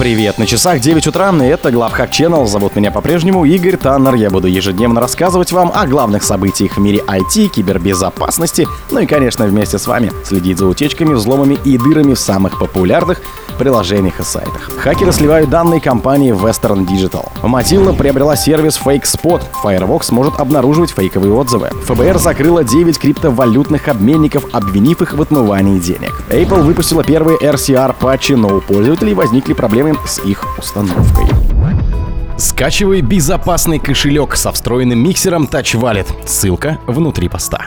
Привет, на часах 9 утра, и это Главхак Channel. Зовут меня по-прежнему Игорь Таннер. Я буду ежедневно рассказывать вам о главных событиях в мире IT, кибербезопасности, ну и, конечно, вместе с вами следить за утечками, взломами и дырами в самых популярных приложениях и сайтах. Хакеры сливают данные компании Western Digital. Mozilla приобрела сервис FakeSpot. Firefox может обнаруживать фейковые отзывы. ФБР закрыла 9 криптовалютных обменников, обвинив их в отмывании денег. Apple выпустила первые RCR-патчи, но у пользователей возникли проблемы с их установкой. Скачивай безопасный кошелек со встроенным миксером Touch Wallet. Ссылка внутри поста.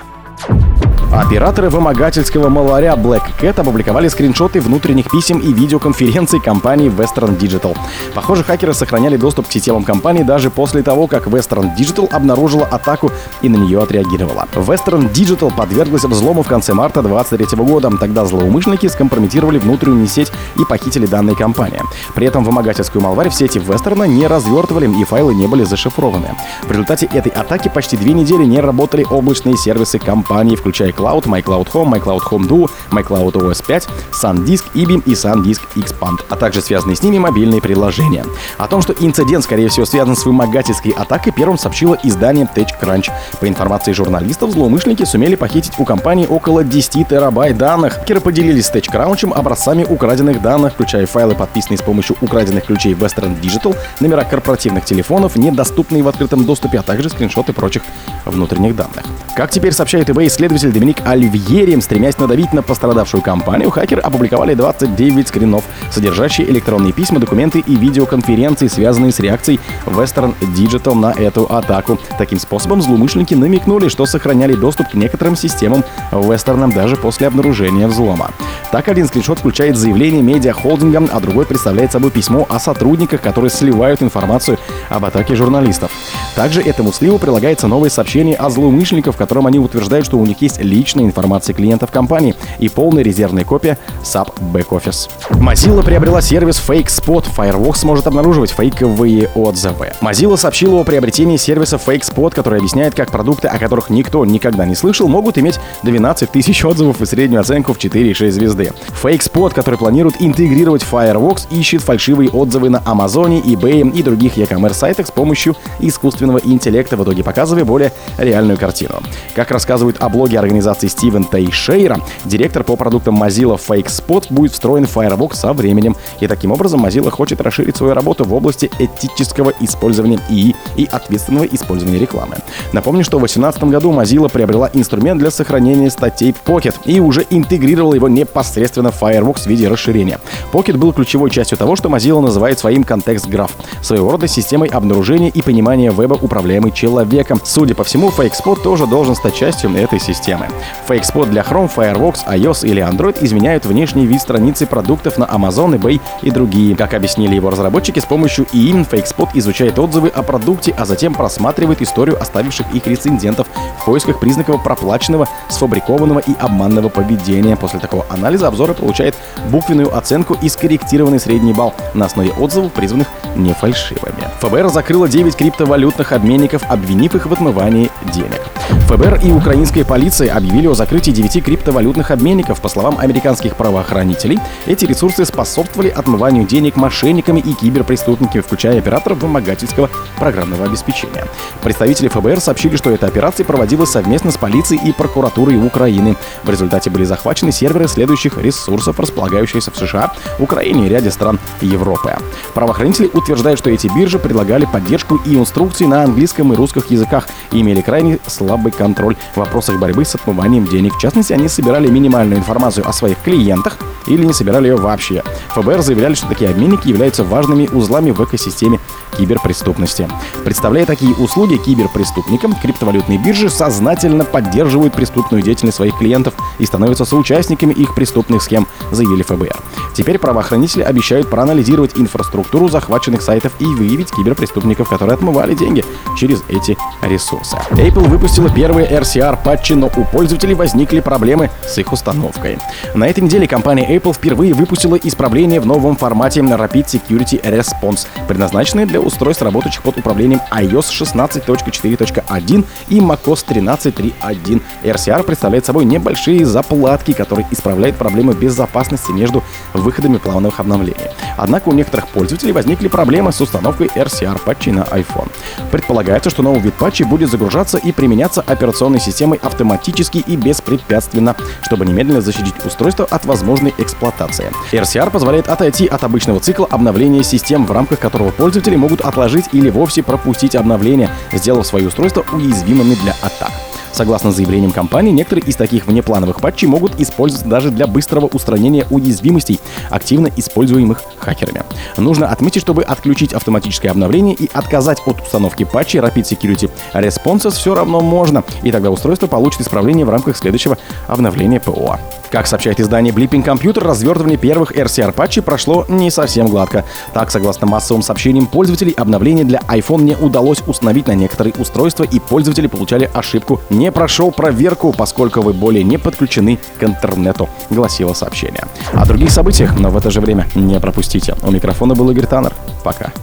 Операторы вымогательского маларя Black Cat опубликовали скриншоты внутренних писем и видеоконференций компании Western Digital. Похоже, хакеры сохраняли доступ к системам компании даже после того, как Western Digital обнаружила атаку и на нее отреагировала. Western Digital подверглась взлому в конце марта 2023 года. Тогда злоумышленники скомпрометировали внутреннюю сеть и похитили данные компании. При этом вымогательскую малварь в сети Western не развертывали и файлы не были зашифрованы. В результате этой атаки почти две недели не работали облачные сервисы компании, включая iCloud, MyCloud Home, MyCloud Home Duo, MyCloud OS 5, SanDisk, eBeam и SanDisk Expand, а также связанные с ними мобильные приложения. О том, что инцидент, скорее всего, связан с вымогательской атакой, первым сообщило издание TechCrunch. По информации журналистов, злоумышленники сумели похитить у компании около 10 терабайт данных. Хакеры поделились с TechCrunch образцами украденных данных, включая файлы, подписанные с помощью украденных ключей Western Digital, номера корпоративных телефонов, недоступные в открытом доступе, а также скриншоты прочих внутренних данных. Как теперь сообщает eBay, исследователь Доминик Ник Оливьери, стремясь надавить на пострадавшую компанию, хакеры опубликовали 29 скринов, содержащие электронные письма, документы и видеоконференции, связанные с реакцией Western Digital на эту атаку. Таким способом злоумышленники намекнули, что сохраняли доступ к некоторым системам Western даже после обнаружения взлома. Так, один скриншот включает заявление медиахолдинга, а другой представляет собой письмо о сотрудниках, которые сливают информацию об атаке журналистов. Также этому сливу прилагается новое сообщение о злоумышленниках, в котором они утверждают, что у них есть личная информация клиентов компании и полная резервная копия SAP Backoffice. Mozilla приобрела сервис FakeSpot. Firefox сможет обнаруживать фейковые отзывы. Mozilla сообщила о приобретении сервиса FakeSpot, который объясняет, как продукты, о которых никто никогда не слышал, могут иметь 12 тысяч отзывов и среднюю оценку в 4,6 звезды. FakeSpot, который планирует интегрировать Firefox, ищет фальшивые отзывы на Амазоне, eBay и других e-commerce сайтах с помощью искусственного интеллекта, в итоге показывая более реальную картину. Как рассказывают о блоге организации организации Стивен Тейшейра, директор по продуктам Mozilla FakeSpot будет встроен в Firefox со временем. И таким образом Mozilla хочет расширить свою работу в области этического использования ИИ и ответственного использования рекламы. Напомню, что в 2018 году Mozilla приобрела инструмент для сохранения статей Pocket и уже интегрировала его непосредственно в Firefox в виде расширения. Pocket был ключевой частью того, что Mozilla называет своим контекст-граф, своего рода системой обнаружения и понимания веба, управляемой человеком. Судя по всему, FakeSpot тоже должен стать частью этой системы. FakeSpot для Chrome, Firefox, iOS или Android изменяют внешний вид страницы продуктов на Amazon, eBay и другие. Как объяснили его разработчики, с помощью ИИ FakeSpot изучает отзывы о продукте, а затем просматривает историю оставивших их рецензентов в поисках признаков проплаченного, сфабрикованного и обманного поведения. После такого анализа обзоры получает буквенную оценку и скорректированный средний балл на основе отзывов, призванных не фальшивыми. ФБР закрыла 9 криптовалютных обменников, обвинив их в отмывании денег. ФБР и украинская полиция объявили о закрытии 9 криптовалютных обменников. По словам американских правоохранителей, эти ресурсы способствовали отмыванию денег мошенниками и киберпреступниками, включая операторов вымогательского программного обеспечения. Представители ФБР сообщили, что эта операция проводилась совместно с полицией и прокуратурой Украины. В результате были захвачены серверы следующих ресурсов, располагающихся в США, Украине и ряде стран Европы. Правоохранители утверждают, что эти биржи предлагали поддержку и инструкции на английском и русских языках и имели крайне слабый контроль в вопросах борьбы с отмыванием денег. В частности, они собирали минимальную информацию о своих клиентах или не собирали ее вообще. ФБР заявляли, что такие обменники являются важными узлами в экосистеме киберпреступности. Представляя такие услуги киберпреступникам, криптовалютные биржи сознательно поддерживают преступную деятельность своих клиентов и становятся соучастниками их преступных схем, заявили ФБР. Теперь правоохранители обещают проанализировать инфраструктуру захваченных сайтов и выявить киберпреступников, которые отмывали деньги через эти ресурсы. Apple выпустила первые RCR-патчи, но у пользователей возникли проблемы с их установкой. На этой неделе компания Apple впервые выпустила исправление в новом формате Rapid Security Response, предназначенное для устройств, работающих под управлением iOS 16.4.1 и macOS 13.3.1. RCR представляет собой небольшие заплатки, которые исправляют проблемы безопасности между выходами плановых обновлений. Однако у некоторых пользователей возникли проблемы с установкой RCR патчей на iPhone. Предполагается, что новый вид патчей будет загружаться и применяться операционной системой автоматически и беспрепятственно, чтобы немедленно защитить устройство от возможной эксплуатации. RCR позволяет отойти от обычного цикла обновления систем, в рамках которого пользователи могут отложить или вовсе пропустить обновление, сделав свои устройства уязвимыми для атак. Согласно заявлениям компании, некоторые из таких внеплановых патчей могут использоваться даже для быстрого устранения уязвимостей, активно используемых хакерами. Нужно отметить, чтобы отключить автоматическое обновление и отказать от установки патчей Rapid Security Responses все равно можно, и тогда устройство получит исправление в рамках следующего обновления ПО. Как сообщает издание Blipping Computer, развертывание первых RCR-патчей прошло не совсем гладко. Так, согласно массовым сообщениям пользователей, обновление для iPhone не удалось установить на некоторые устройства, и пользователи получали ошибку «не прошел проверку, поскольку вы более не подключены к интернету», гласило сообщение. О других событиях, но в это же время не пропустите. У микрофона был Игорь Таннер. Пока.